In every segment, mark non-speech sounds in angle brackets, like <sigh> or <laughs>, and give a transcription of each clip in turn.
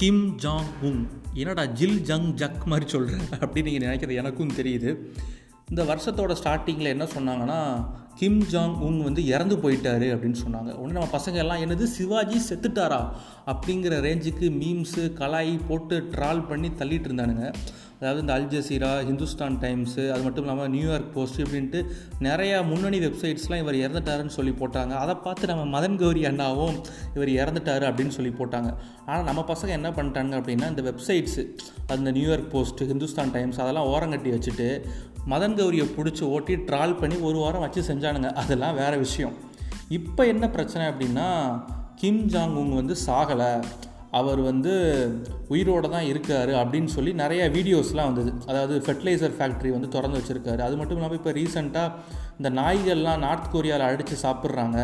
Kim Jong உங் என்னடா ஜில் ஜங் ஜக் மாதிரி சொல்கிறேன் அப்படின்னு நீங்கள் நினைக்கிறது எனக்கும் தெரியுது. இந்த வருஷத்தோட ஸ்டார்டிங்கில் என்ன சொன்னாங்கன்னா கிம் ஜாங் உங் வந்து இறந்து போயிட்டாரு அப்படின்னு சொன்னாங்க. உடனே நம்ம பசங்க எல்லாம் என்னது சிவாஜி செத்துட்டாரா? அப்படிங்கிற ரேஞ்சுக்கு மீம்ஸு கலாய் போட்டு ட்ரால் பண்ணி தள்ளிட்டு இருந்தானுங்க. அதாவது இந்த அல் ஜசீரா ஹிந்துஸ்தான் டைம்ஸு அது மட்டும் இல்லாமல் நியூயார்க் போஸ்ட் இப்படின்ட்டு நிறையா முன்னணி வெப்சைட்ஸ்லாம் இவர் இறந்துட்டாருன்னு சொல்லி போட்டாங்க. அதை பார்த்து நம்ம மதன் கௌரி அண்ணாவும் இவர் இறந்துட்டாரு அப்படின்னு சொல்லி போட்டாங்க. ஆனால் நம்ம பசங்க என்ன பண்ணிட்டாங்க அப்படின்னா இந்த வெப்சைட்ஸு அந்த நியூயார்க் போஸ்ட் ஹிந்துஸ்தான் டைம்ஸ் அதெல்லாம் ஓரங்கட்டி வச்சுட்டு மதன் கௌரியை பிடிச்சி ஓட்டி ட்ரால் பண்ணி ஒரு வாரம் வச்சு செஞ்சானுங்க. அதெல்லாம் வேறு விஷயம். இப்போ என்ன பிரச்சனை அப்படின்னா கிம் ஜாங் உங் வந்து சாகலை. அவர் வந்து உயிரோடு தான் இருக்கார் அப்படின்னு சொல்லி நிறைய வீடியோஸ்லாம் வந்தது. அதாவது ஃபெர்டிலைசர் ஃபேக்ட்ரி வந்து திறந்து வச்சுருக்காரு. அது மட்டும் இல்லாமல் இப்போ ரீசெண்டாக இந்த நாய்கள்லாம் நார்த் கொரியாவில் அடித்து சாப்பிட்றாங்க.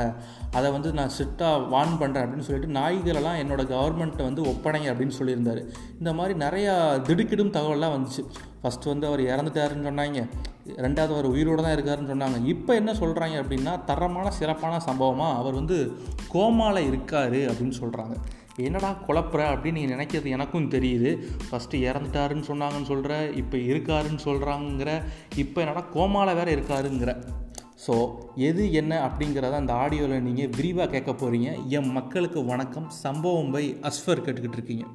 அதை வந்து நான் ஸ்ட்ரிக்டாக வார்ன் பண்ணுறேன் அப்படின்னு சொல்லிட்டு நாய்களெல்லாம் என்னோடய கவர்மெண்ட்டை வந்து ஒப்படைங்க அப்படின்னு சொல்லியிருந்தார். இந்த மாதிரி நிறையா திடுக்கிடும் தகவல்லாம் வந்துச்சு. ஃபஸ்ட்டு வந்து அவர் இறந்துட்டாருன்னு சொன்னாங்க. ரெண்டாவது அவர் உயிரோடு தான் இருக்காருன்னு சொன்னாங்க. இப்போ என்ன சொல்கிறாங்க அப்படின்னா தரமான சிறப்பான சம்பவமாக அவர் வந்து கோமாவில் இருக்கார் அப்படின்னு சொல்கிறாங்க என்னடா குழப்புற அப்படின்னு நீங்கள் நினைக்கிறது எனக்கும் தெரியுது. ஃபஸ்ட்டு இறந்துட்டாருன்னு சொன்னாங்கன்னு சொல்கிற இப்போ இருக்காருன்னு சொல்கிறாங்கிற இப்போ என்னடா கோமாவில் வேறு இருக்காருங்கிற. ஸோ எது என்ன அப்படிங்கிறத அந்த ஆடியோவில் நீங்கள் விரிவாக கேட்க போகிறீங்க என் மக்களுக்கு வணக்கம். சம்பவம் பை அஸ்ஃபர் கேட்டுக்கிட்டு இருக்கீங்க.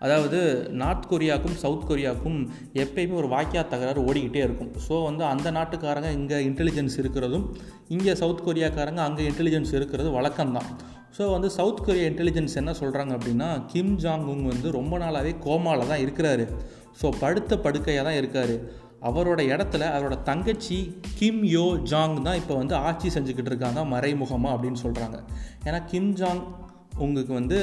அதாவது நார்த் கொரியாவுக்கும் சவுத் கொரியாவுக்கும் எப்பயுமே ஒரு வாக்கியா தகராறு ஓடிக்கிட்டே இருக்கும். ஸோ வந்து அந்த நாட்டுக்காரங்க இங்கே இன்டெலிஜென்ஸ் இருக்கிறதும் இங்கே சவுத் கொரியாக்காரங்க அங்கே இன்டெலிஜென்ஸ் இருக்கிறது வழக்கம்தான். ஸோ வந்து சவுத் கொரியா இன்டெலிஜென்ஸ் என்ன சொல்கிறாங்க அப்படின்னா கிம் ஜாங் உங் வந்து ரொம்ப நாளாகவே கோமாவில் தான் இருக்கிறாரு. ஸோ படுத்த படுக்கையாக தான் இருக்கார். அவரோட இடத்துல அவரோட தங்கச்சி கிம் யோ ஜாங் தான் இப்போ வந்து ஆட்சி செஞ்சுக்கிட்டு இருக்காங்க மறைமுகமாக அப்படின்னு சொல்கிறாங்க ஏன்னா கிம் ஜாங் உங்களுக்கு வந்து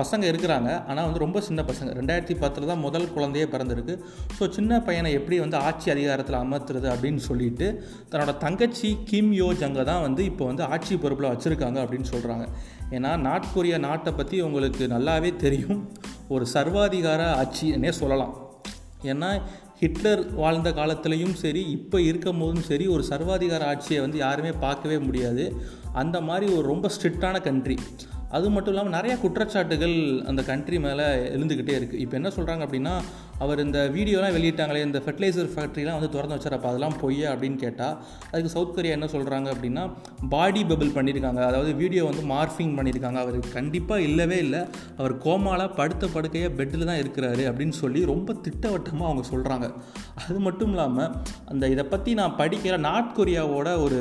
பசங்க இருக்கிறாங்க. ஆனால் வந்து ரொம்ப சின்ன பசங்க. ரெண்டாயிரத்தி பத்தில் தான் முதல் குழந்தையே பிறந்திருக்கு. ஸோ சின்ன பையனை எப்படி வந்து ஆட்சி அதிகாரத்தில் அமர்த்துறது அப்படின்னு சொல்லிட்டு தன்னோட தங்கச்சி கிம் யோ ஜங்கை தான் வந்து இப்போ வந்து ஆட்சி பொறுப்பில் வச்சுருக்காங்க அப்படின்னு சொல்கிறாங்க ஏன்னா நாட்கொரிய கொரியா நாட்டை பற்றி உங்களுக்கு நல்லாவே தெரியும். ஒரு சர்வாதிகார ஆட்சின்னே சொல்லலாம். ஏன்னா ஹிட்லர் வாழ்ந்த காலத்துலேயும் சரி இப்போ இருக்கும் போதும் சரி ஒரு சர்வாதிகார ஆட்சியை வந்து யாருமே பார்க்கவே முடியாது. அந்த மாதிரி ஒரு ரொம்ப ஸ்ட்ரிக்டான கண்ட்ரி அது மட்டும் இல்லாமல் நிறையா குற்றச்சாட்டுகள் அந்த கண்ட்ரி மேலே எழுந்துக்கிட்டே இருக்குது இப்போ என்ன சொல்கிறாங்க அப்படின்னா அவர் இந்த வீடியோலாம் வெளியிட்டாங்களே இந்த ஃபெர்டிலைசர் ஃபேக்ட்ரிலாம் வந்து திறந்து வச்சாரப்ப அதெல்லாம் பொய்யா அப்படின்னு கேட்டால் அதுக்கு சவுத் கொரியா என்ன சொல்கிறாங்க அப்படின்னா பாடி பபிள் பண்ணியிருக்காங்க அதாவது வீடியோ வந்து மார்ஃபிங் பண்ணியிருக்காங்க அவர் கண்டிப்பாக இல்லவே இல்லை. அவர் கோமால படுத்த படுக்கையாக பெட்டில் தான் இருக்கிறாரு அப்படின்னு சொல்லி ரொம்ப திட்டவட்டமாக அவங்க சொல்கிறாங்க அது மட்டும் இல்லாமல் அந்த இதை பற்றி நான் படிக்கிற நார்த் கொரியாவோட ஒரு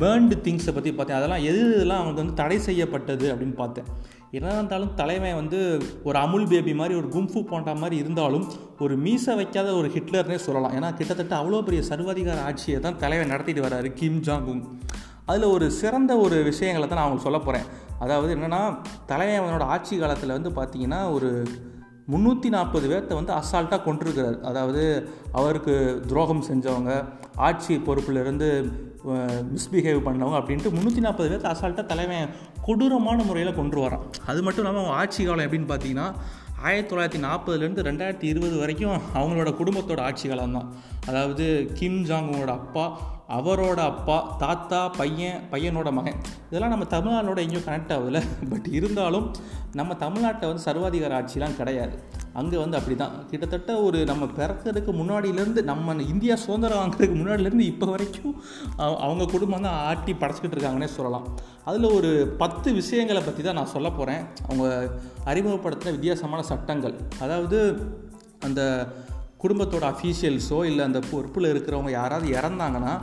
பேர்ன்டு திங்ஸை பற்றி பார்த்தேன். அதெல்லாம் எது இதெல்லாம் அவங்க வந்து தடை செய்யப்பட்டது அப்படின்னு பார்த்தேன். என்ன இருந்தாலும் தலைவன் வந்து ஒரு அமுல் பேபி மாதிரி ஒரு கும்ஃபு போன்ற மாதிரி இருந்தாலும் ஒரு மீசை வைக்காத ஒரு ஹிட்லர்னே சொல்லலாம். ஏன்னா கிட்டத்தட்ட அவ்வளோ பெரிய சர்வாதிகார ஆட்சியை தான் தலைவன் நடத்திட்டு வர்றாரு கிம் ஜாங் உங் அதில் ஒரு சிறந்த ஒரு விஷயங்களை தான் நான் அவங்களுக்கு சொல்ல போகிறேன் அதாவது என்னென்னா தலைவனோட ஆட்சி காலத்தில் வந்து பார்த்திங்கன்னா ஒரு முந்நூற்றி நாற்பது பேர்த்த வந்து அசால்ட்டாக கொண்டிருக்கிறார் அதாவது அவருக்கு துரோகம் செஞ்சவங்க ஆட்சி பொறுப்பிலிருந்து மிஸ்பிஹேவ் பண்ணவங்க அப்படின்ட்டு முந்நூற்றி நாற்பது பேர்த்த அசால்ட்டாக தலைவன் கொடூரமான முறையில் கொண்டு வரான் அது மட்டும் இல்லாமல் அவங்க ஆட்சி காலம் எப்படின்னு பார்த்தீங்கன்னா ஆயிரத்தி தொள்ளாயிரத்தி நாற்பதுலேருந்து ரெண்டாயிரத்தி இருபது வரைக்கும் அவங்களோட குடும்பத்தோட ஆட்சி காலம் தான் அதாவது கிம் ஜாங்கோட அப்பா அவரோட அப்பா தாத்தா பையன் பையனோட மகன். இதெல்லாம் நம்ம தமிழ்நாடோட எங்கேயும் கனெக்ட் ஆகுதுல்ல. பட் இருந்தாலும் நம்ம தமிழ்நாட்டில் வந்து சர்வாதிகார ஆட்சிலாம் கிடையாது. அங்கே வந்து அப்படி தான் கிட்டத்தட்ட ஒரு நம்ம பிறக்கிறதுக்கு முன்னாடியிலேருந்து நம்ம இந்தியா சுதந்திரம் வாங்குறதுக்கு முன்னாடியிலேருந்து இப்போ வரைக்கும் அவங்க குடும்பம் தான் ஆட்டி படைச்சிக்கிட்டு இருக்காங்கன்னே சொல்லலாம். அதில் ஒரு பத்து விஷயங்களை பற்றி தான் நான் சொல்ல போகிறேன் அவங்க அறிமுகப்படுத்தின வித்தியாசமான சட்டங்கள். அதாவது அந்த குடும்பத்தோட அஃபீஷியல்ஸோ இல்லை அந்த பொறுப்பில் இருக்கிறவங்க யாராவது இறந்தாங்கன்னா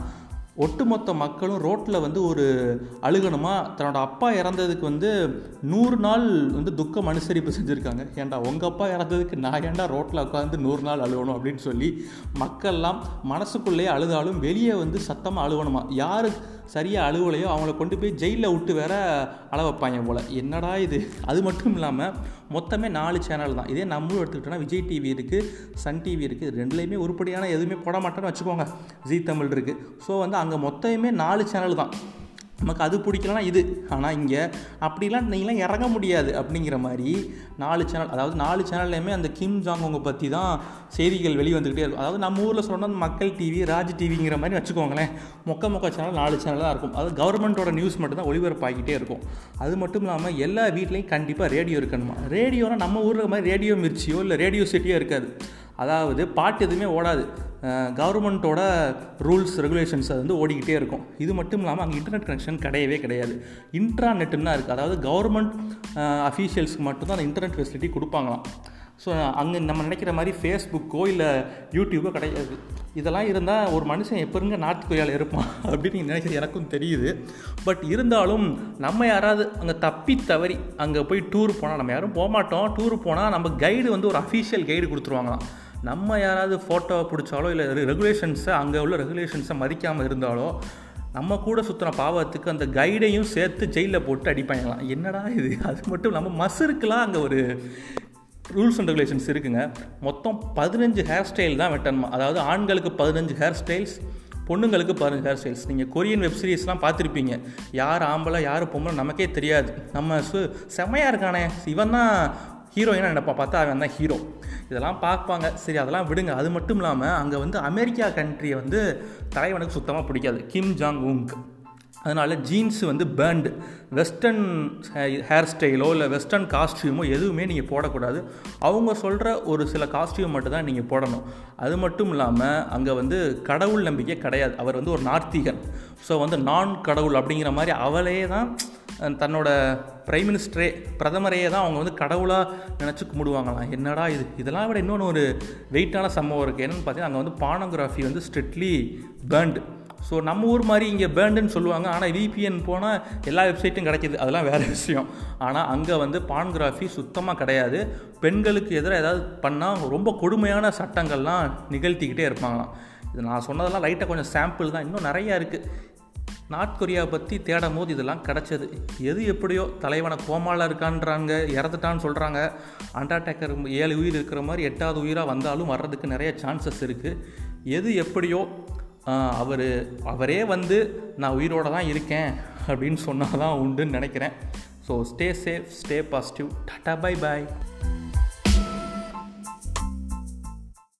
ஒட்டுமொத்த மக்களும் ரோட்டில் வந்து ஒரு அழுகணுமா? தன்னோட அப்பா இறந்ததுக்கு வந்து நூறு நாள் வந்து துக்கம் அனுசரிப்பு செஞ்சுருக்காங்க. ஏன்டா உங்கள் அப்பா இறந்ததுக்கு நான் ஏன்டா ரோட்டில் உட்காந்து நூறு நாள் அழுகணும் அப்படின்னு சொல்லி மக்கள்லாம் மனசுக்குள்ளேயே அழுதாலும் வெளியே வந்து சத்தமாக அழுகணுமா? யாருக்கு சரியாக அழுவலையோ அவங்கள கொண்டு போய் ஜெயிலில் விட்டு வேற அழ வைப்பாங்க போல். என்னடா இது? அது மட்டும் இல்லாமல் மொத்தமே நாலு சேனல் தான். இதே நம்மளும் எடுத்துக்கிட்டோன்னா விஜய் டிவி இருக்குது சன் டிவி இருக்குது ரெண்டுலேயுமே உருப்படியான எதுவுமே போட மாட்டேன்னு வச்சுக்கோங்க. ஜி தமிழ் இருக்குது ஸோ வந்து அங்கே மொத்தமே நாலு சேனல் தான். நமக்கு அது பிடிக்கலனா இது. ஆனால் இங்கே அப்படிலாம் நீங்களாம் இறங்க முடியாது அப்படிங்கிற மாதிரி நாலு சேனல் அதாவது நாலு சேனல்லையுமே அந்த கிம் ஜாங்கோங்க பற்றி தான் செய்திகள் வெளியே வந்துக்கிட்டே இருக்கும். அதாவது நம்ம ஊரில் சொன்னால் மக்கள் டிவி ராஜ் டிவிங்கிற மாதிரி வச்சுக்கோங்களேன். மொக்க மொக்க சேனல் நாலு சேனல் தான் இருக்கும். அதாவது கவர்மெண்ட்டோட நியூஸ் மட்டும் தான் ஒளிபரப்பாகிட்டே இருக்கும். அது மட்டும் இல்லாமல் எல்லா வீட்லேயும் கண்டிப்பாக ரேடியோ இருக்கணுமா? ரேடியோனால் நம்ம ஊரில் மாதிரி ரேடியோ மிர்ச்சியோ இல்லை ரேடியோ சிட்டியோ இருக்காது. அதாவது பாட்டு எதுவுமே ஓடாது. கவர்மெண்ட்டோட ரூல்ஸ் ரெகுலேஷன்ஸ் அது வந்து ஓடிக்கிட்டே இருக்கும். இது மட்டும் இல்லாமல் அங்கே இன்டர்நெட் கனெக்ஷன் கிடையவே கிடையாது. இன்ட்ரா நெட்டுன்னு தான் இருக்குது அதாவது கவர்மெண்ட் அஃபீஷியல்ஸ்க்கு மட்டும்தான் அந்த இன்டர்நெட் ஃபெசிலிட்டி கொடுப்பாங்களாம். ஸோ அங்கே நம்ம நினைக்கிற மாதிரி ஃபேஸ்புக்கோ இல்லை யூடியூபோ கிடையாது. இதெல்லாம் இருந்தால் ஒரு மனுஷன் எப்போருங்க நார்த் கொரியாவில் இருப்பான் <laughs> அப்படின்னு நீங்கள் நினைக்கிறது எனக்கும் தெரியுது. பட் இருந்தாலும் நம்ம யாராவது அங்கே தப்பி தவறி அங்கே போய் டூர் போனால் நம்ம யாரும் போக மாட்டோம் டூர் போனால் நம்ம கைடு வந்து ஒரு அஃபீஷியல் கைடு கொடுத்துருவாங்களாம். நம்ம யாராவது ஃபோட்டோவை பிடிச்சாலோ இல்லை ரெகுலேஷன்ஸை அங்கே உள்ள ரெகுலேஷன்ஸை மதிக்காமல் இருந்தாலோ நம்ம கூட சுற்றுற பாவத்துக்கு அந்த கைடையும் சேர்த்து ஜெயிலில் போட்டு அடிப்பாங்களாம். என்னடா இது? <laughs> அது மட்டும் இல்லாமல் மசருக்கெலாம் அங்கே ஒரு ரூல்ஸ் அண்ட் ரெகுலேஷன்ஸ் இருக்குங்க. மொத்தம் பதினஞ்சு ஹேர் ஸ்டைல் தான் வெட்டணுமா? அதாவது ஆண்களுக்கு பதினஞ்சு ஹேர் ஸ்டைல்ஸ் பொண்ணுங்களுக்கு பதினஞ்சு ஹேர் ஸ்டைல்ஸ் நீங்கள் கொரியன் வெப் சீரிஸ்லாம் பார்த்துருப்பீங்க. யார் ஆம்பளை யார் பொம்பளை நமக்கே தெரியாது. நம்ம சு செமையாக இருக்கானே. இவன் தான் ஹீரோயினாக நினைப்பா. பார்த்தா அவன் தான் ஹீரோ இதெல்லாம் பார்ப்பாங்க. சரி அதெல்லாம் விடுங்க. அது மட்டும் இல்லாமல் அங்கே வந்து அமெரிக்கா கண்ட்ரியை வந்து தலைவனுக்கு சுத்தமாக பிடிக்காது. கிம் ஜாங் உங்க் அதனால் ஜீன்ஸ் வந்து பேண்டு வெஸ்டர்ன் ஹேர் ஸ்டைலோ இல்லை வெஸ்டர்ன் காஸ்டியூமோ எதுவுமே நீங்கள் போடக்கூடாது. அவங்க சொல்கிற ஒரு சில காஸ்டியூம் மட்டும் தான் நீங்கள் போடணும். அது மட்டும் இல்லாமல் அங்கே வந்து கடவுள் நம்பிக்கை கிடையாது. அவர் வந்து ஒரு நார்த்திகன் ஸோ வந்து நான் கடவுள் அப்படிங்கிற மாதிரி அவளே தான் தன்னோட பிரைம் மினிஸ்டரே பிரதமரையே தான் அவங்க வந்து கடவுளாக நினச்சி கும்பிடுவாங்களாம். என்னடா இது? இதெல்லாம் விட இன்னொன்று ஒரு வெயிட்டான சம்பவம் இருக்குது என்னென்னு பார்த்தீங்கன்னா அங்கே வந்து பானோகிராஃபி வந்து ஸ்ட்ரிக்ட்லி பேர்ண்டு ஸோ நம்ம ஊர் மாதிரி இங்கே பேர்ண்டுன்னு சொல்லுவாங்க. ஆனால் விபிஎன் போனால் எல்லா வெப்சைட்டும் கிடைக்கிது. அதெல்லாம் வேறு விஷயம். ஆனால் அங்கே வந்து பான்கிராஃபி சுத்தமாக கிடையாது. பெண்களுக்கு எதிராக ஏதாவது பண்ணால் ரொம்ப கொடுமையான சட்டங்கள்லாம் நிகழ்த்திக்கிட்டே இருப்பாங்களாம். இது நான் சொன்னதெல்லாம் லைட்டாக கொஞ்சம் சாம்பிள் தான். இன்னும் நிறையா இருக்குது நார்த் கொரியா பற்றி தேடும் போது இதெல்லாம் கிடச்சது. எது எப்படியோ தலைவனை கோமாவில் இருக்கான்றாங்க இறந்துட்டான்னு சொல்கிறாங்க அண்டர்டேக்கர் ஏழு உயிர் இருக்கிற மாதிரி எட்டாவது உயிராக வந்தாலும் வர்றதுக்கு நிறைய சான்சஸ் இருக்குது எது எப்படியோ அவர் அவரே வந்து நான் உயிரோடு தான் இருக்கேன் அப்படின்னு சொன்னால் தான் உண்டுன்னு நினைக்கிறேன். So stay safe stay positive ta ta bye bye